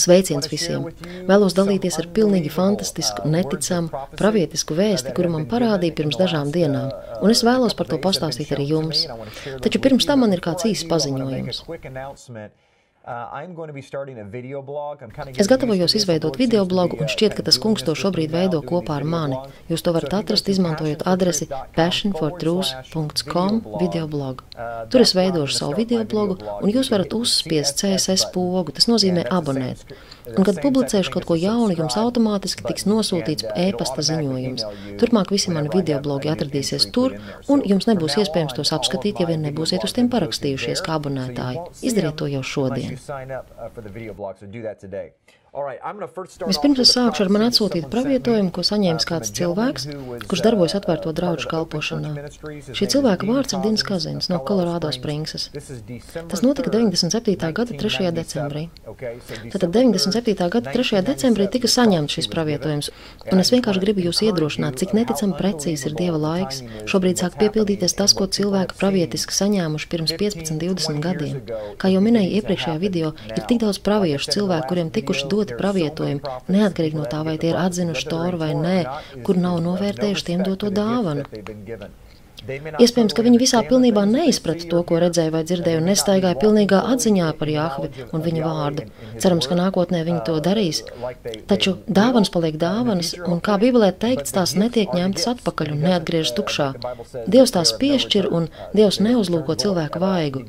Sveiciens visiem! Vēlos dalīties ar pilnīgi fantastisku, neticamu, pravietisku vēsti, kuru man parādīja pirms dažām dienām, un es vēlos par to pastāstīt arī jums. Taču pirms tam man ir kāds īsts paziņojums. Es gatavojos izveidot video blogu, un šķiet, ka tas kungs to šobrīd veido kopā ar mani. Jūs to varat atrast, izmantojot adresi passionfortruth.com video blogu. Tur es veidošu savu video blogu, un jūs varat uzspiest CSS pogu, tas nozīmē abonēt. Un, kad publicēšu kaut ko jaunu, jums automātiski tiks nosūtīts e-pasta ziņojums. Turpmāk visi mani video blogi atradīsies tur, un jums nebūs iespējams tos apskatīt, ja vien nebūsiet uz tiem parakstījušies kā abonētāji. Izdariet to jau šodien. sign up uh, for the video blog, so do that today. Vispirms es sākšu ar man atsūtītu pravietojumu, ko saņēmis kāds cilvēks, kurš darbojas atvērto draugu kalpošanā. Šī cilvēka vārds ir Dins Kazins no Kolorādo Springsas. Tas notika 97. gada 3. decembrī. Tātad 97. gada 3. decembrī tika saņemts šis pravietojums, un es vienkārši gribu jūs iedrošināt, cik neticami precīzi ir Dieva laiks. Šobrīd sāk piepildīties tas, ko cilvēki pravietiski saņēmuši pirms 15, 20 gadiem. Kā jau minēju iepriekšējā video, ir tik daudz praviešu cilvēku, kuriem tikuši dot doti pravietojumi, neatkarīgi no tā, vai tie ir atzinuši toru vai nē, kur nav novērtējuši tiem doto dāvanu. Iespējams, ka viņi visā pilnībā neizprata to, ko redzēja vai dzirdēja, un nestaigāja pilnīgā atziņā par Jāhvi un viņa vārdu. Cerams, ka nākotnē viņi to darīs. Taču dāvanas paliek dāvanas, un kā Bībelē teikts, tās netiek ņemtas atpakaļ un neatgriežas tukšā. Dievs tās piešķir, un Dievs neuzlūko cilvēku vaigu.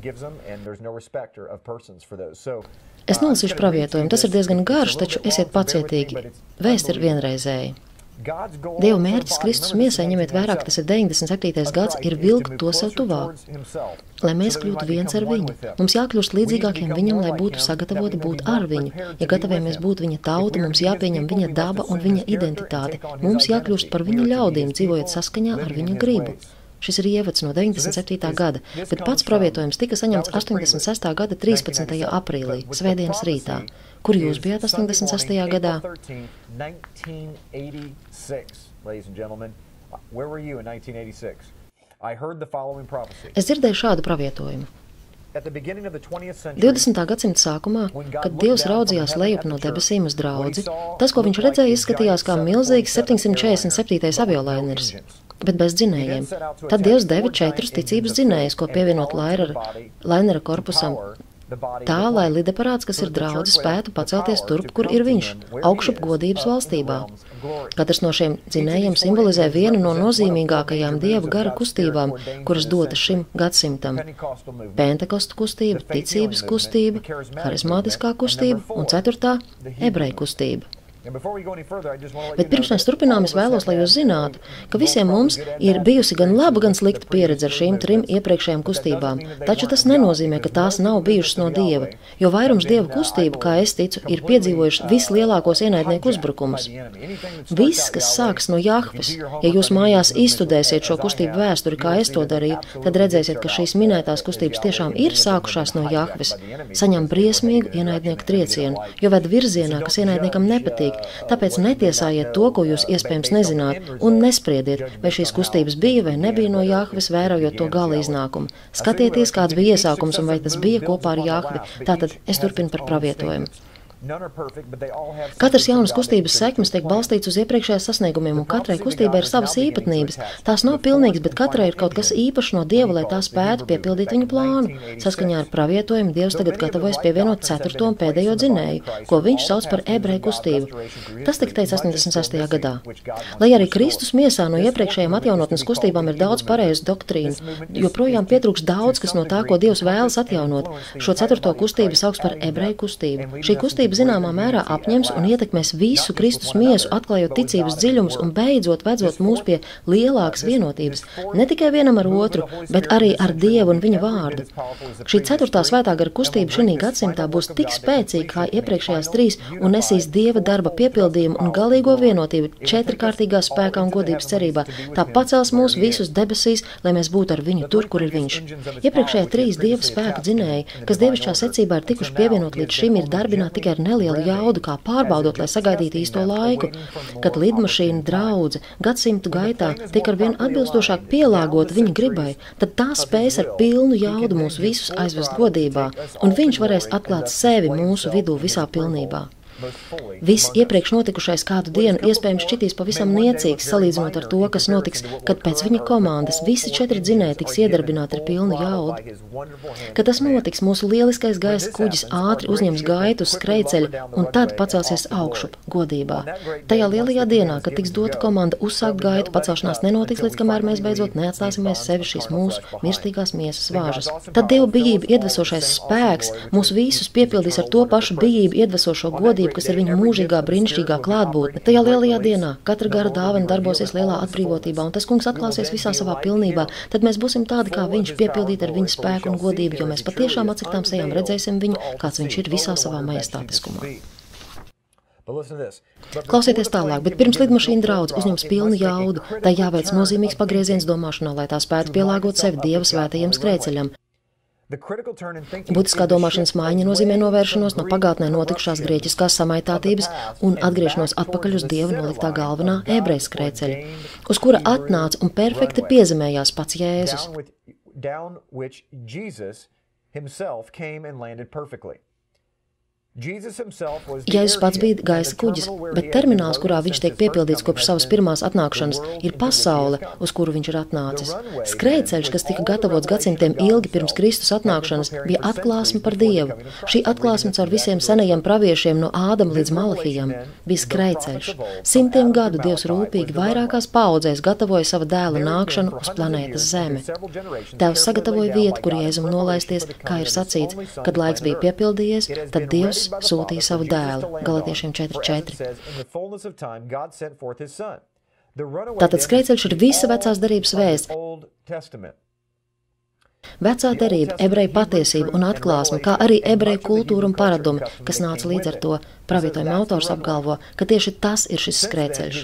Es nolasīšu pravietojumu. Tas ir diezgan garš, taču esiet pacietīgi. Vēsts ir vienreizēji. Dieva mērķis Kristus miesai, ņemiet vērā, ka tas ir 97. gads, ir vilkt to sev tuvāk, lai mēs kļūtu viens ar viņu. Mums jākļūst līdzīgākiem viņam, lai būtu sagatavoti būt ar viņu. Ja gatavojamies būt viņa tauta, mums jāpieņem viņa daba un viņa identitāte. Mums jākļūst par viņa ļaudīm, dzīvojot saskaņā ar viņa gribu. Šis ir ievads no 97. gada, bet pats pravietojums tika saņemts 86. gada 13. aprīlī, Svētdienas rītā. Kur jūs bijāt 86. gadā? Es dzirdēju šādu pravietojumu. 20. gadsimta sākumā, kad Dievs raudzījās lejup no debesīm uz draugu, tas, ko viņš redzēja, izskatījās kā milzīgs 747. aviolaineris bet bez dzinējiem. Tad Dievs deva četrus ticības dzinējus, ko pievienot lainera korpusam. Tā, lai lidaparāts, kas ir draudzes, spētu pacelties turp, kur ir viņš, augšup godības valstībā. Katrs no šiem dzinējiem simbolizē vienu no nozīmīgākajām dieva gara kustībām, kuras dotas šim gadsimtam - Pentekostu kustība, ticības kustība, harizmātiskā kustība un ceturtā - ebreju kustība. Bet pirms mēs turpinām, es vēlos, lai jūs zinātu, ka visiem mums ir bijusi gan laba, gan slikta pieredze ar šīm trim iepriekšējām kustībām. Taču tas nenozīmē, ka tās nav bijušas no dieva, jo vairums dieva kustību, kā es ticu, ir piedzīvojuši vislielākos ienaidnieku uzbrukumus. Viss, kas sāks no Jahves, ja jūs mājās izstudēsiet šo kustību vēsturi, kā es to darīju, tad redzēsiet, ka šīs minētās kustības tiešām ir sākušās no Jahves, saņem briesmīgu ienaidnieku triecienu, jo ved virzienā, kas ienaidniekam nepatīk svarīgi. Tāpēc netiesājiet to, ko jūs iespējams nezināt, un nespriediet, vai šīs kustības bija vai nebija no Jāhves, vērojot to gala iznākumu. Skatieties, kāds bija iesākums un vai tas bija kopā ar Jāhvi. Tātad es turpinu par pravietojumu. Katras jaunas kustības sekmes tiek balstīts uz iepriekšējās sasniegumiem, un katrai kustībai ir savas īpatnības. Tās nav pilnīgas, bet katrai ir kaut kas īpašs no dieva, lai tā spētu piepildīt viņa plānu. Saskaņā ar pravietojumu Dievs tagad gatavojas pievienot ceturto un pēdējo dzinēju, ko viņš sauc par ebreju kustību. Tas tika teikts 86. gadā. Lai arī Kristus miesā no iepriekšējām atjaunotnes kustībām ir daudz pareizu doktrīnu, joprojām pietrūks daudz kas no tā, ko Dievs vēlas atjaunot. Šo ceturto kustību sauc par ebreju kustību. Šī kustība ticība zināmā mērā apņems un ietekmēs visu Kristus miesu, atklājot ticības dziļumus un beidzot vedzot mūs pie lielākas vienotības, ne tikai vienam ar otru, bet arī ar Dievu un viņa vārdu. Šī ceturtā svētā gara kustība šī gadsimtā būs tik spēcīga kā iepriekšējās trīs un nesīs Dieva darba piepildījumu un galīgo vienotību četrkārtīgā spēkā un godības cerībā. Tā pacels mūs visus debesīs, lai mēs būtu ar viņu tur, kur ir viņš. Iepriekšējie trīs Dieva spēka dzinēji, kas dievišķā secībā ir tikuši pievienot līdz šim, ir darbināti tikai ar nelielu jaudu, kā pārbaudot, lai sagaidītu īsto laiku, kad lidmašīna draudze gadsimtu gaitā tiek arvien atbilstošāk pielāgota viņa gribai, tad tā spēs ar pilnu jaudu mūs visus aizvest godībā, un viņš varēs atklāt sevi mūsu vidū visā pilnībā. Viss iepriekš notikušais kādu dienu iespējams šķitīs pavisam niecīgs salīdzinot ar to, kas notiks, kad pēc viņa komandas visi četri dzinēji tiks iedarbināti ar pilnu jaudu. Kad tas notiks, mūsu lieliskais gaisa kuģis ātri uzņems gaitu uz skrejceļa un tad pacelsies augšup godībā. Tajā lielajā dienā, kad tiks dota komanda uzsākt gaitu, pacelšanās nenotiks līdz kamēr mēs beidzot neatstāsim aiz sevi šīs mūsu mirstīgās miesas vāžas. Tad Dieva bijība iedvesošais spēks mūs visus piepildīs ar to pašu bijību iedvesošo godību, kas ir viņa mūžīgā, brīnišķīgā klātbūtne. Tajā lielajā dienā katra gara dāvana darbosies lielā atbrīvotībā, un tas kungs atklāsies visā savā pilnībā. Tad mēs būsim tādi kā viņš, piepildīti ar viņa spēku un godību, jo mēs patiešām atsiktām sejām redzēsim viņu, kāds viņš ir visā savā majestātiskumā. Klausieties tālāk, bet pirms lidmašīna draudz uzņems pilnu jaudu, tai jāveic nozīmīgs pagrieziens domāšanā, lai tā spētu pielāgot sevi Dieva svētajiem skrēceļam. Būtiskā domāšanas maiņa nozīmē novēršanos no pagātnē notikušās grieķiskās samaitātības un atgriešanos atpakaļ uz Dieva noliktā galvenā ebrejas krēceļa, uz kura atnāca un perfekti piezemējās pats Jēzus. Jēzus pats bija gaisa kuģis, bet termināls, kurā viņš tiek piepildīts kopš savas pirmās atnākšanas, ir pasaule, uz kuru viņš ir atnācis. Skrejceļš, kas tika gatavots gadsimtiem ilgi pirms Kristus atnākšanas, bija atklāsme par Dievu. Šī atklāsme caur visiem senajiem praviešiem no Ādama līdz Malahijam bija skrejceļš. Simtiem gadu Dievs rūpīgi vairākās paudzēs gatavoja sava dēla nākšanu uz planētas Zemi. Tēvs sagatavoja vietu, kur Jēzum nolaisties, kā ir sacīts, kad laiks bija piepildījies, tad Dievs Dievs sūtīja savu dēlu. Galatiešiem 4.4. Tātad skrejceļš ir visa vecās darības vēsts. Vecā derība, ebreju patiesība un atklāsme, kā arī ebreju kultūra un paradumi, kas nāca līdz ar to, pravietojuma autors apgalvo, ka tieši tas ir šis skrēceļš.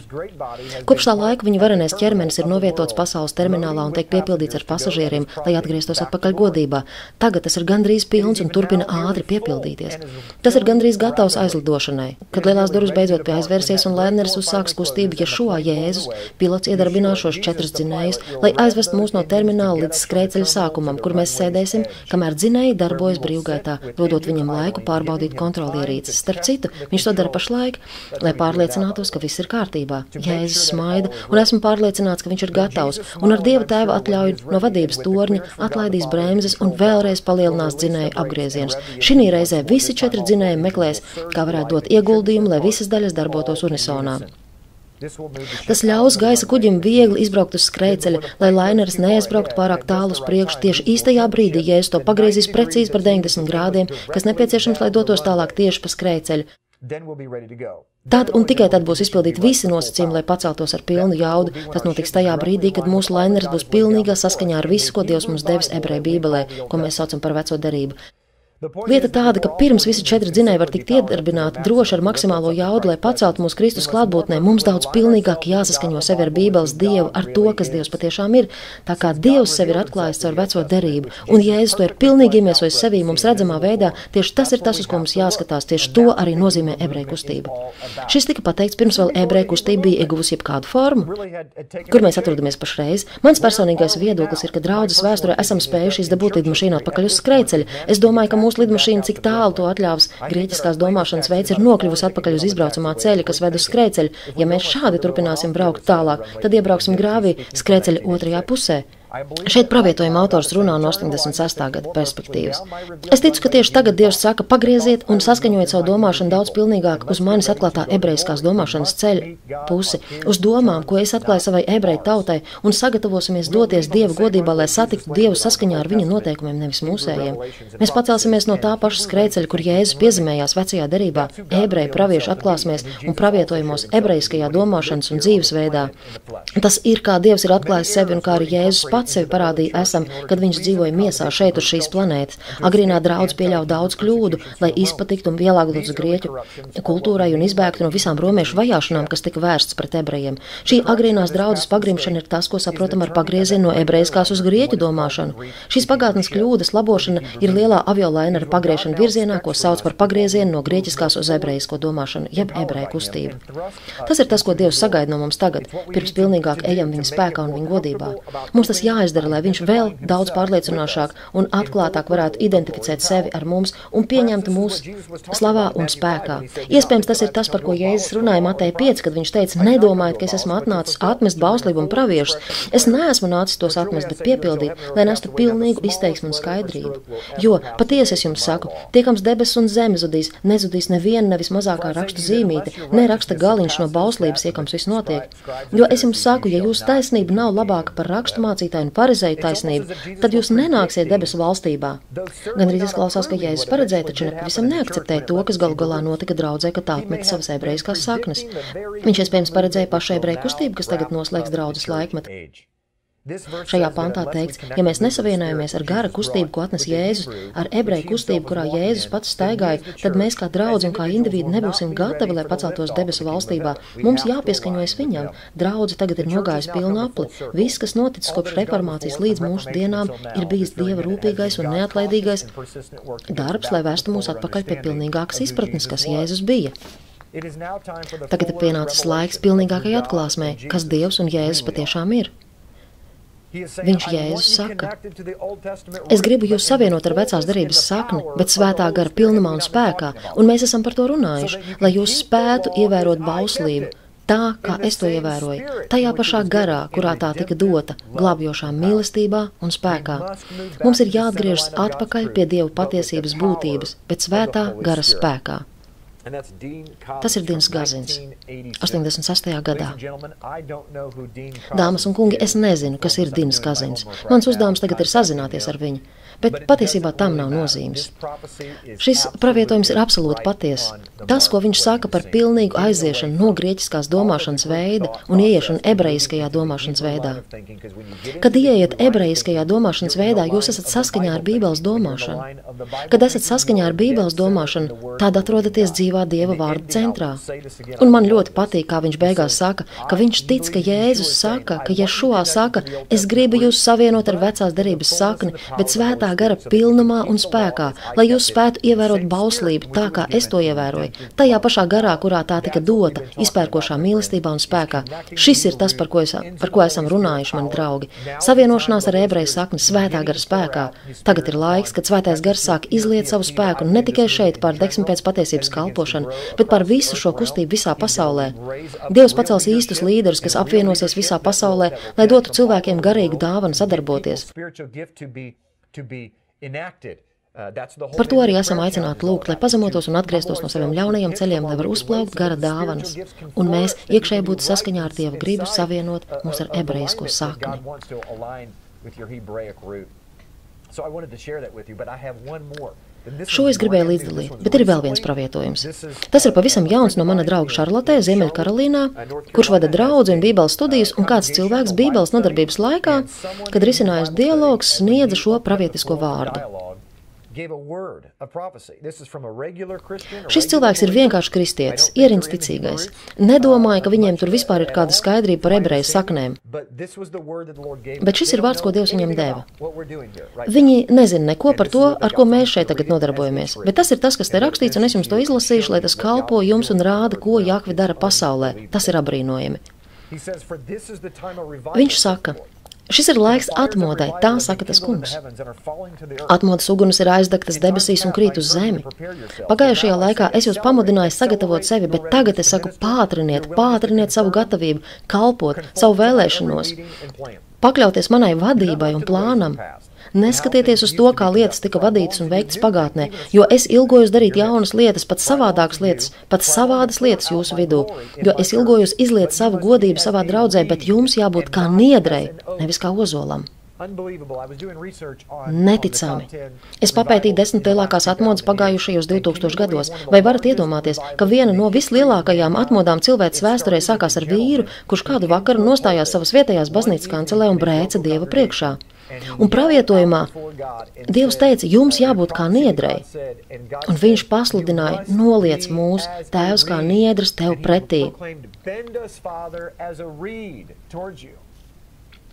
Kopš tā laika viņa varenais ķermenis ir novietots pasaules terminālā un tiek piepildīts ar pasažieriem, lai atgrieztos atpakaļ godībā. Tagad tas ir gandrīz pilns un turpina ātri piepildīties. Tas ir gandrīz gatavs aizlidošanai. Kad lielās durvis beidzot pie aizvērsies un Lērneris uzsāks kustību, ja šo Jēzus pilots iedarbinās šos četrus dzinējus, lai aizvest mūs no termināla līdz skrēceļa sākumam, kur mēs sēdēsim, kamēr dzinēji darbojas brīvgaitā, dodot viņam laiku pārbaudīt kontrolierīces. Starp citu, viņš to dara pašlaik, lai pārliecinātos, ka viss ir kārtībā. Jēzus smaida, un esmu pārliecināts, ka viņš ir gatavs, un ar Dieva tēva atļauju no vadības torņa atlaidīs bremzes un vēlreiz palielinās dzinēju apgriezienus. Šī reizē visi četri dzinēji meklēs, kā varētu dot ieguldījumu, lai visas daļas darbotos unisonā. Tas ļaus gaisa kuģim viegli izbraukt uz skrejceļa, lai laineris neaizbrauktu pārāk tālu uz priekšu tieši īstajā brīdī, ja es to pagriezīs precīzi par 90 grādiem, kas nepieciešams, lai dotos tālāk tieši pa skrejceļu. Tad un tikai tad būs izpildīti visi nosacījumi, lai paceltos ar pilnu jaudu. Tas notiks tajā brīdī, kad mūsu laineris būs pilnīgā saskaņā ar visu, ko Dievs mums devis ebreju bībelē, ko mēs saucam par veco derību. Lieta tāda, ka pirms visi četri dzinēji var tikt iedarbināti droši ar maksimālo jaudu, lai paceltu mūsu Kristus klātbūtnē, mums daudz pilnīgāk jāsaskaņo sevi ar Bībeles Dievu, ar to, kas Dievs patiešām ir. Tā kā Dievs sevi ir atklājis caur veco derību, un Jēzus to ir pilnīgi iemiesojis sevī mums redzamā veidā, tieši tas ir tas, uz ko mums jāskatās, tieši to arī nozīmē ebreju kustība. Šis tika pateikts pirms vēl ebreju kustība bija ieguvusi jebkādu formu. Kur mēs atrodamies pašreiz? Mans personīgais viedoklis ir, ka draudzes vēsturē esam spējuši izdabūt lidmašīnu atpakaļ uz skrejceļa. Es domāju, ka mūsu lidmašīna, cik tālu to atļāvs grieķiskās domāšanas veids, ir nokļuvusi atpakaļ uz izbraucamā ceļa, kas ved uz skrejceļu. Ja mēs šādi turpināsim braukt tālāk, tad iebrauksim grāvī skrejceļa otrajā pusē. Šeit pravietojuma autors runā no 86. gada perspektīvas. Es ticu, ka tieši tagad Dievs saka, pagrieziet un saskaņojiet savu domāšanu daudz pilnīgāk uz manis atklātā ebrejiskās domāšanas ceļa pusi, uz domām, ko es atklāju savai ebreju tautai, un sagatavosimies doties Dieva godībā, lai satiktu Dievu saskaņā ar viņa noteikumiem, nevis mūsējiem. Mēs pacelsimies no tā paša skrejceļa, kur Jēzus piezemējās vecajā derībā, ebreju praviešu atklāsmēs un pravietojumos ebrejiskajā domāšanas un dzīvesveidā. Tas ir kā Dievs ir atklājis sevi un kā arī Jēzus pats sevi parādīja esam, kad viņš dzīvoja miesā šeit uz šīs planētas. Agrīnā draudz pieļauj daudz kļūdu, lai izpatiktu un pielāgotos grieķu kultūrai un izbēgtu no visām romiešu vajāšanām, kas tika vērstas pret ebrejiem. Šī agrīnās draudzes pagrimšana ir tas, ko saprotam ar pagriezienu no ebrejiskās uz grieķu domāšanu. Šīs pagātnes kļūdas labošana ir lielā aviolainera pagriešana virzienā, ko sauc par pagriezienu no grieķiskās uz ebrejisko domāšanu, jeb ebreju kustību. Tas ir tas, ko Dievs sagaida no mums tagad, pirms pilnīgāk ejam viņa spēkā un viņa godībā. Mums tas jāizdara, lai viņš vēl daudz pārliecinošāk un atklātāk varētu identificēt sevi ar mums un pieņemt mūsu slavā un spēkā. Iespējams, tas ir tas, par ko Jēzus runāja Matei 5, kad viņš teica, nedomājiet, ka es esmu atnācis atmest bauslību un praviešus. Es neesmu nācis tos atmest, bet piepildīt, lai nestu pilnīgu izteiksmu un skaidrību. Jo, patiesi es jums saku, tiekams debesis un zeme zudīs, nezudīs neviena nevis mazākā rakstu zīmīte, ne raksta galiņš no bauslības, iekams viss notiek. Jo es jums saku, ja jūsu taisnība nav labāka par rakstu mācītāju un parizēju taisnību, tad jūs nenāksiet debesu valstībā. Gan arī izklausās, ka Jēzus paredzēja, taču nepavisam neakceptēja to, kas galu galā notika draudzē, kad tā atmeta savas ebrejiskās saknes. Viņš iespējams paredzēja pašu ebreju kustību, kas tagad noslēgs draudzes laikmetu. Šajā pantā teikts, ja mēs nesavienojamies ar gara kustību, ko atnes Jēzus, ar ebreju kustību, kurā Jēzus pats staigāja, tad mēs kā draudz un kā individi nebūsim gatavi, lai paceltos debesu valstībā. Mums jāpieskaņojas viņam. Draudze tagad ir nogājusi pilnu apli. Viss, kas noticis kopš reformācijas līdz mūsu dienām, ir bijis Dieva rūpīgais un neatlaidīgais darbs, lai vēstu mūs atpakaļ pie pilnīgākas izpratnes, kas Jēzus bija. Tagad ir pienācis laiks pilnīgākai atklāsmē, kas Dievs un Jēzus patiešām ir. Viņš Jēzus saka, es gribu jūs savienot ar vecās darības sakni, bet svētā gara pilnumā un spēkā, un mēs esam par to runājuši, lai jūs spētu ievērot bauslību, tā, kā es to ievēroju, tajā pašā garā, kurā tā tika dota, glābjošā mīlestībā un spēkā. Mums ir jāatgriežas atpakaļ pie Dieva patiesības būtības, bet svētā gara spēkā. Tas ir Dīns Gazins 86. gadā. Dāmas un kungi, es nezinu, kas ir Dīns Gazins. Mans uzdevums tagad ir sazināties ar viņu bet patiesībā tam nav nozīmes. Šis pravietojums ir absolūti patiess. Tas, ko viņš saka par pilnīgu aiziešanu no grieķiskās domāšanas veida un ieiešanu ebrejiskajā domāšanas veidā. Kad ieiet ebrejiskajā domāšanas veidā, jūs esat saskaņā ar Bībeles domāšanu. Kad esat saskaņā ar Bībeles domāšanu, tad atrodaties dzīvā Dieva vārda centrā. Un man ļoti patīk, kā viņš beigās saka, ka viņš tic, ka Jēzus saka, ka Ješua saka, es gribu jūs savienot ar vecās darības sakni, bet svētā svētā gara pilnumā un spēkā, lai jūs spētu ievērot bauslību tā, kā es to ievēroju, tajā pašā garā, kurā tā tika dota, izpērkošā mīlestībā un spēkā. Šis ir tas, par ko, es, par ko esam runājuši, mani draugi. Savienošanās ar ebreju sakni svētā gara spēkā. Tagad ir laiks, kad svētais gars sāk izliet savu spēku ne tikai šeit pār degsim pēc patiesības kalpošanu, bet par visu šo kustību visā pasaulē. Dievs pacels īstus līderus, kas apvienosies visā pasaulē, lai dotu cilvēkiem garīgu dāvanu sadarboties. Uh, Par to arī esam aicināti lūgt, lai pazemotos un atgrieztos no saviem ļaunajiem ceļiem, lai var uzplaukt gara dāvanas, un mēs iekšēji būtu saskaņā ar Dieva gribu savienot mūs ar ebrejisko sakni. Šo es gribēju līdzdalīt, bet ir vēl viens pravietojums. Tas ir pavisam jauns no mana drauga Šarlotē, Ziemeļkarolīnā, kurš vada draugu un bībeles studijas, un kāds cilvēks bībeles nodarbības laikā, kad risinājās dialogs, sniedza šo pravietisko vārdu. Šis cilvēks ir vienkārši kristietis, ierins ticīgais. Nedomāju, ka viņiem tur vispār ir kāda skaidrība par ebreju saknēm. Bet šis ir vārds, ko Dievs viņam deva. Viņi nezina neko par to, ar ko mēs šeit tagad nodarbojamies. Bet tas ir tas, kas te rakstīts, un es jums to izlasīšu, lai tas kalpo jums un rāda, ko Jakvi dara pasaulē. Tas ir apbrīnojami. Viņš saka, Šis ir laiks atmodai, tā saka tas kungs. Atmodas uguns ir aizdegtas debesīs un krīt uz zemi. Pagājušajā laikā es jūs pamudināju sagatavot sevi, bet tagad es saku pātriniet, pātriniet savu gatavību, kalpot, savu vēlēšanos, pakļauties manai vadībai un plānam. Neskatieties uz to, kā lietas tika vadītas un veiktas pagātnē, jo es ilgojos darīt jaunas lietas, pat savādākas lietas, pat savādas lietas jūsu vidū, jo es ilgojos izliet savu godību savā draudzē, bet jums jābūt kā niedrei, nevis kā ozolam. Neticami. Es papētīju desmit lielākās atmodas pagājušajos 2000 gados. Vai varat iedomāties, ka viena no vislielākajām atmodām cilvēces vēsturē sākās ar vīru, kurš kādu vakaru nostājās savas vietējās baznīcas kancelē un brēca Dieva priekšā? Un pravietojumā Dievs teica, jums jābūt kā niedrai. Un viņš pasludināja, noliec mūs, tēvs kā niedras tev pretī.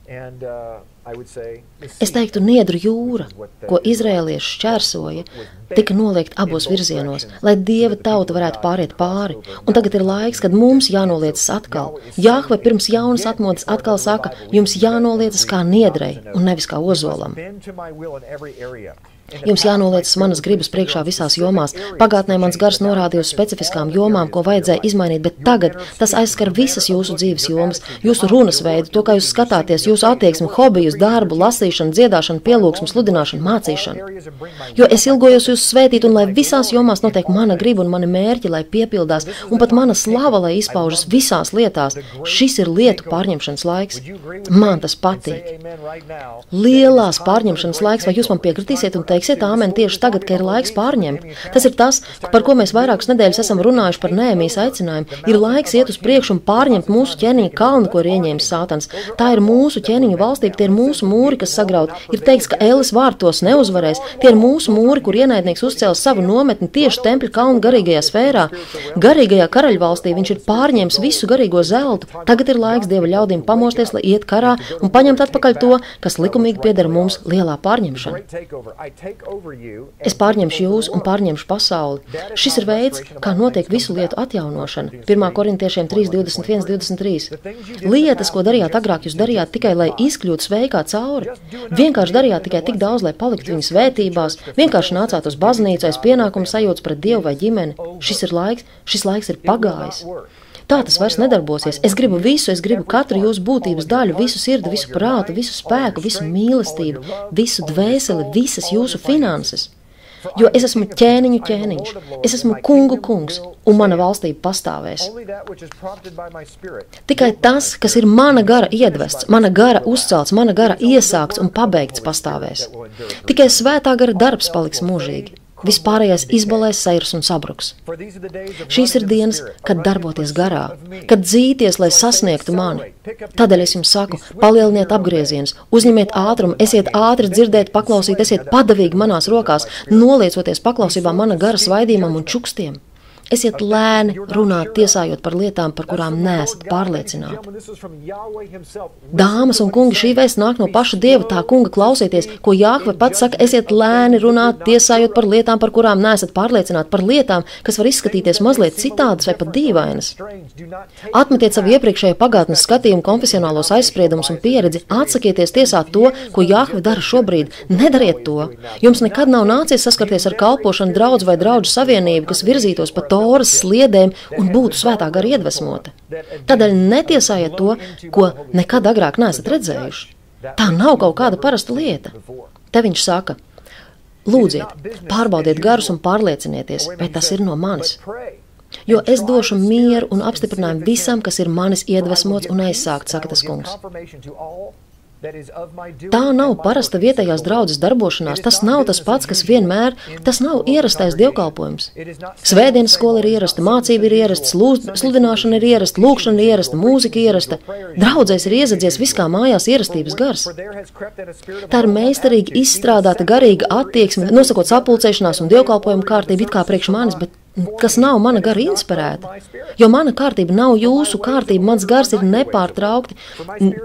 Uh, es teiktu, niedru jūra, ko izrēlieši šķērsoja, tika noliekta abos virzienos, lai dieva tauta varētu pāriet pāri. Un tagad ir laiks, kad mums jānoliecas atkal. Jāhve pirms jaunas atmodas atkal saka, jums jānoliecas kā niedrei un nevis kā ozolam. Jums jānoliecas manas gribas priekšā visās jomās. Pagātnē mans gars norādīja uz specifiskām jomām, ko vajadzēja izmainīt, bet tagad tas aizskar visas jūsu dzīves jomas, jūsu runas veidu, to, kā jūs skatāties, jūsu attieksmi, hobijus, darbu, lasīšanu, dziedāšanu, pielūgsmu, sludināšanu, mācīšanu. Jo es ilgojos jūs svētīt, un lai visās jomās notiek mana griba un mani mērķi, lai piepildās, un pat mana slava, lai izpaužas visās lietās. Šis ir lietu pārņemšanas laiks. Man tas patīk. Lielās pārņemšanas laiks, vai jūs man piekritīsiet un teiksiet? Teiksiet āmen tieši tagad, ka ir laiks pārņemt. Tas ir tas, par ko mēs vairākas nedēļas esam runājuši par nēmijas aicinājumu. Ir laiks iet uz priekšu un pārņemt mūsu ķēniņa kalnu, ko ir ieņēmis sātans. Tā ir mūsu ķēniņa valstība, tie ir mūsu mūri, kas sagraut. Ir teikts, ka Elis vārtos neuzvarēs. Tie ir mūsu mūri, kur ienaidnieks uzcēla savu nometni tieši tempļa kalnu garīgajā sfērā. Garīgajā karaļvalstī viņš ir pārņēmis visu garīgo zeltu. Tagad ir laiks Dieva ļaudīm pamosties, lai iet karā un paņemt atpakaļ to, kas likumīgi pieder mums lielā pārņemšana. Es pārņemšu jūs un pārņemšu pasauli. Šis ir veids, kā notiek visu lietu atjaunošana. 1. korintiešiem 3, 21, 23. Lietas, ko darījāt agrāk, jūs darījāt tikai, lai izkļūtu sveikā cauri. Vienkārši darījāt tikai tik daudz, lai paliktu viņas vērtībās, vienkārši nācāt uz baznīcu aiz pienākumu sajūtas pret Dievu vai ģimeni. Šis ir laiks, šis laiks ir pagājis. Tā tas vairs nedarbosies. Es gribu visu, es gribu katru jūsu būtības daļu, visu sirdi, visu prātu, visu spēku, visu mīlestību, visu dvēseli, visas jūsu finanses. Jo es esmu ķēniņu ķēniņš, es esmu kungu kungs, un mana valstība pastāvēs. Tikai tas, kas ir mana gara iedvests, mana gara uzcelts, mana gara iesākts un pabeigts, pastāvēs. Tikai svētā gara darbs paliks mūžīgi. Vispārējais izbalēs, sairs un sabruks. Šīs ir dienas, kad darboties garā, kad dzīties, lai sasniegtu mani. Tādēļ es jums saku, palieliniet apgriezienus, uzņemiet ātrumu, esiet ātri dzirdēt, paklausīt, esiet padavīgi manās rokās, noliecoties paklausībā mana gara svaidījumam un čukstiem. Esiet lēni runāt, tiesājot par lietām, par kurām neesat pārliecināti. Dāmas un kungi, šī vēsts nāk no paša dieva, tā kunga klausieties, ko Jāhve pats saka, esiet lēni runāt, tiesājot par lietām, par kurām neesat pārliecināti, par lietām, kas var izskatīties mazliet citādas vai pat dīvainas. Atmetiet savu iepriekšējo pagātnes skatījumu, konfesionālos aizspriedumus un pieredzi, atsakieties tiesāt to, ko Jāhve dara šobrīd. Nedariet to! Jums nekad nav nācies saskarties ar kalpošanu draudz vai draudžu savienību, kas virzītos pa to Toras sliedēm un būtu svētā gara iedvesmota. Tādēļ netiesājiet to, ko nekad agrāk neesat redzējuši. Tā nav kaut kāda parasta lieta. Te viņš saka, lūdziet, pārbaudiet garus un pārliecinieties, vai tas ir no manis. Jo es došu mieru un apstiprinājumu visam, kas ir manis iedvesmots un aizsākts, saka tas kungs. Tā nav parasta vietējās draudzes darbošanās. Tas nav tas pats, kas vienmēr, tas nav ierastais dievkalpojums. Svētdienas skola ir ierasta, mācība ir ierasta, sludināšana ir ierasta, lūkšana ir ierasta, mūzika ir ierasta. Draudzēs ir iezadzies viskā mājās ierastības gars. Tā ir meistarīgi izstrādāta garīga attieksme, nosakot sapulcēšanās un dievkalpojumu kārtību it kā priekš manis, bet kas nav mana gara inspirēta. Jo mana kārtība nav jūsu kārtība, mans gars ir nepārtraukti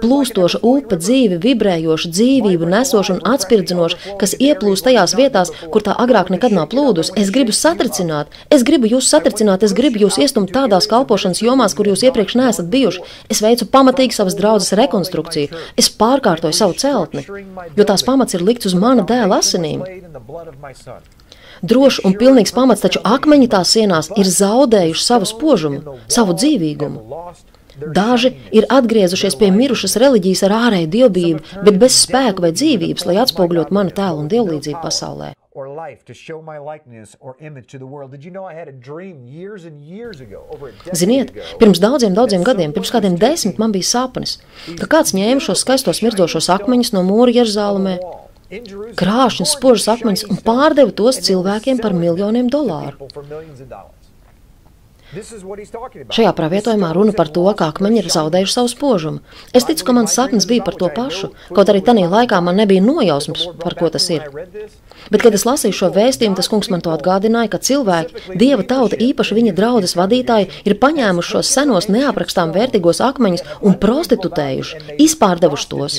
plūstoša upe, dzīve, vibrējoša, dzīvību nesoša un atspirdzinoša, kas ieplūst tajās vietās, kur tā agrāk nekad nav plūdus. Es gribu satricināt, es gribu jūs satricināt, es gribu jūs iestumt tādās kalpošanas jomās, kur jūs iepriekš neesat bijuši. Es veicu pamatīgi savas draudzes rekonstrukciju, es pārkārtoju savu celtni, jo tās pamats ir likts uz mana dēla asinīm. Drošs un pilnīgs pamats, taču akmeņi tās sienās ir zaudējuši savu spožumu, savu dzīvīgumu. Daži ir atgriezušies pie mirušas reliģijas ar ārēju dievbijību, bet bez spēka vai dzīvības, lai atspoguļot manu tēlu un dievlīdzību pasaulē. life to show my likeness or image to the world. Did you know I had a dream years and years ago, Ziniet, pirms daudziem, daudziem gadiem, pirms kādiem desmit, man bija sapnis, ka kāds ņēma šos skaistos mirdzošos akmeņus no mūra Jerusalem, krāšņus, spožus akmeņus un pārdeva tos cilvēkiem par miljoniem dolāru. Šajā pravietojumā runa par to, kā akmeņi ir zaudējuši savu spožumu. Es ticu, ka mans sapnis bija par to pašu, kaut arī tajā laikā man nebija nojausmas, par ko tas ir. Bet, kad es lasīju šo vēstījumu, tas kungs man to atgādināja, ka cilvēki, dieva tauta, īpaši viņa draudzes vadītāji, ir paņēmuši šos senos neaprakstām vērtīgos akmeņus un prostitutējuši, izpārdevuši tos.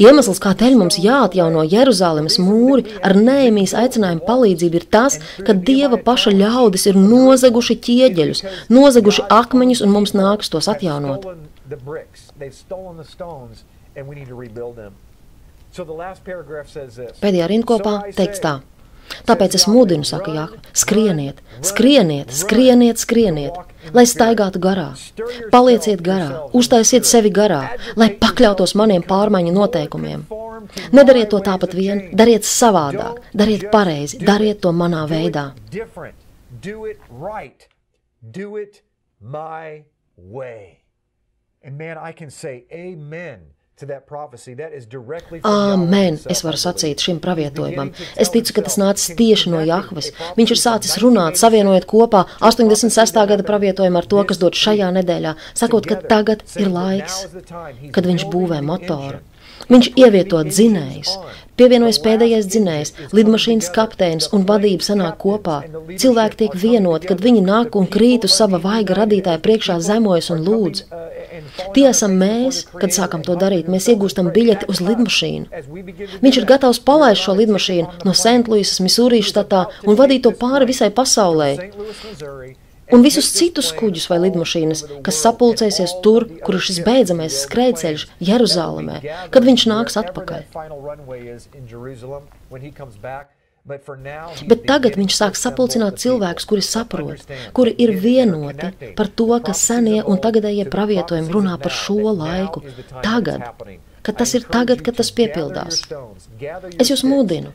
Iemesls, kādēļ mums jāatjauno Jeruzalemes mūri ar nēmijas aicinājumu palīdzību, ir tas, ka Dieva paša ļaudis ir nozaguši ķieģeļus, nozaguši akmeņus, un mums nāks tos atjaunot. Pēdējā rindkopā teikts tā. Tāpēc es mudinu, saka Jāka, skrieniet, skrieniet, skrieniet, skrieniet, lai staigātu garā, palieciet garā, uztaisiet sevi garā, lai pakļautos maniem pārmaiņu noteikumiem. Nedariet to tāpat vien, dariet savādāk, dariet pareizi, dariet to manā veidā. Do it my way. And man, I can say amen. Āmen! Es varu sacīt šim pravietojumam. Es ticu, ka tas nācis tieši no Jahves. Viņš ir sācis runāt, savienojot kopā 86. gada pravietojumu ar to, kas dod šajā nedēļā, sakot, ka tagad ir laiks, kad viņš būvē motoru. Viņš ievieto dzinējus, pievienojas pēdējais dzinējs, lidmašīnas kapteinis un vadība sanāk kopā. Cilvēki tiek vienoti, kad viņi nāk un krīt uz sava vaiga radītāja priekšā zemojas un lūdz. Tie esam mēs, kad sākam to darīt. Mēs iegūstam biļeti uz lidmašīnu. Viņš ir gatavs palaist šo lidmašīnu no St. Misūrijas štatā un vadīt to pāri visai pasaulē. Un visus citus kuģus vai lidmašīnas, kas sapulcēsies tur, kur ir šis beidzamais skrejceļš Jeruzalemē, kad viņš nāks atpakaļ. Bet tagad viņš sāk sapulcināt cilvēkus, kuri saprot, kuri ir vienoti par to, ka senie un tagadējie pravietojumi runā par šo laiku, tagad, ka tas ir tagad, kad tas piepildās. Es jūs mudinu,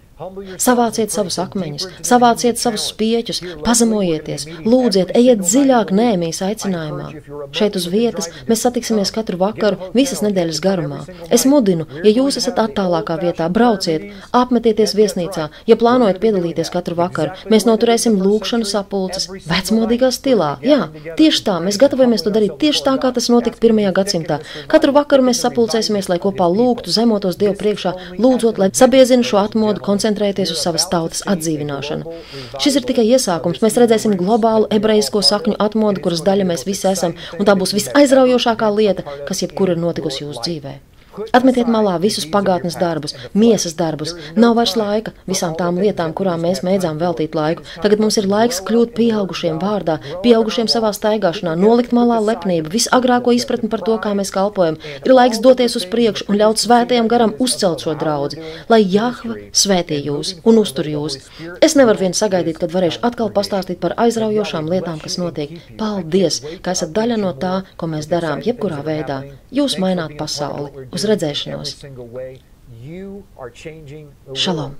savāciet savus akmeņus, savāciet savus spieķus, pazemojieties, lūdziet, ejiet dziļāk nēmīs aicinājumā. Šeit uz vietas mēs satiksimies katru vakaru visas nedēļas garumā. Es mudinu, ja jūs esat attālākā vietā, brauciet, apmetieties viesnīcā, ja plānojat piedalīties katru vakaru, mēs noturēsim lūkšanu sapulces vecmodīgā stilā. Jā, tieši tā, mēs gatavojamies to darīt tieši tā, kā tas notika pirmajā gadsimtā. Katru vakaru mēs sapulcēsimies, lai kopā kopā lūgtu, zemotos Dievu priekšā, lūdzot, lai sabiezina šo atmodu, koncentrēties uz savas tautas atdzīvināšanu. Šis ir tikai iesākums. Mēs redzēsim globālu ebrejisko sakņu atmodu, kuras daļa mēs visi esam, un tā būs visaizraujošākā lieta, kas jebkur ir notikusi jūsu dzīvēm. Atmetiet malā visus pagātnes darbus, miesas darbus. Nav vairs laika visām tām lietām, kurām mēs mēdzām veltīt laiku. Tagad mums ir laiks kļūt pieaugušiem vārdā, pieaugušiem savā staigāšanā, nolikt malā lepnību, visagrāko izpratni par to, kā mēs kalpojam. Ir laiks doties uz priekšu un ļaut svētajam garam uzcelt šo draugu, lai Jahva svētī jūs un uztur jūs. Es nevaru vien sagaidīt, kad varēšu atkal pastāstīt par aizraujošām lietām, kas notiek. Paldies, ka esat daļa no tā, ko mēs darām, jebkurā veidā. Jūs maināt pasauli. Uz redzēšanos! Šalom!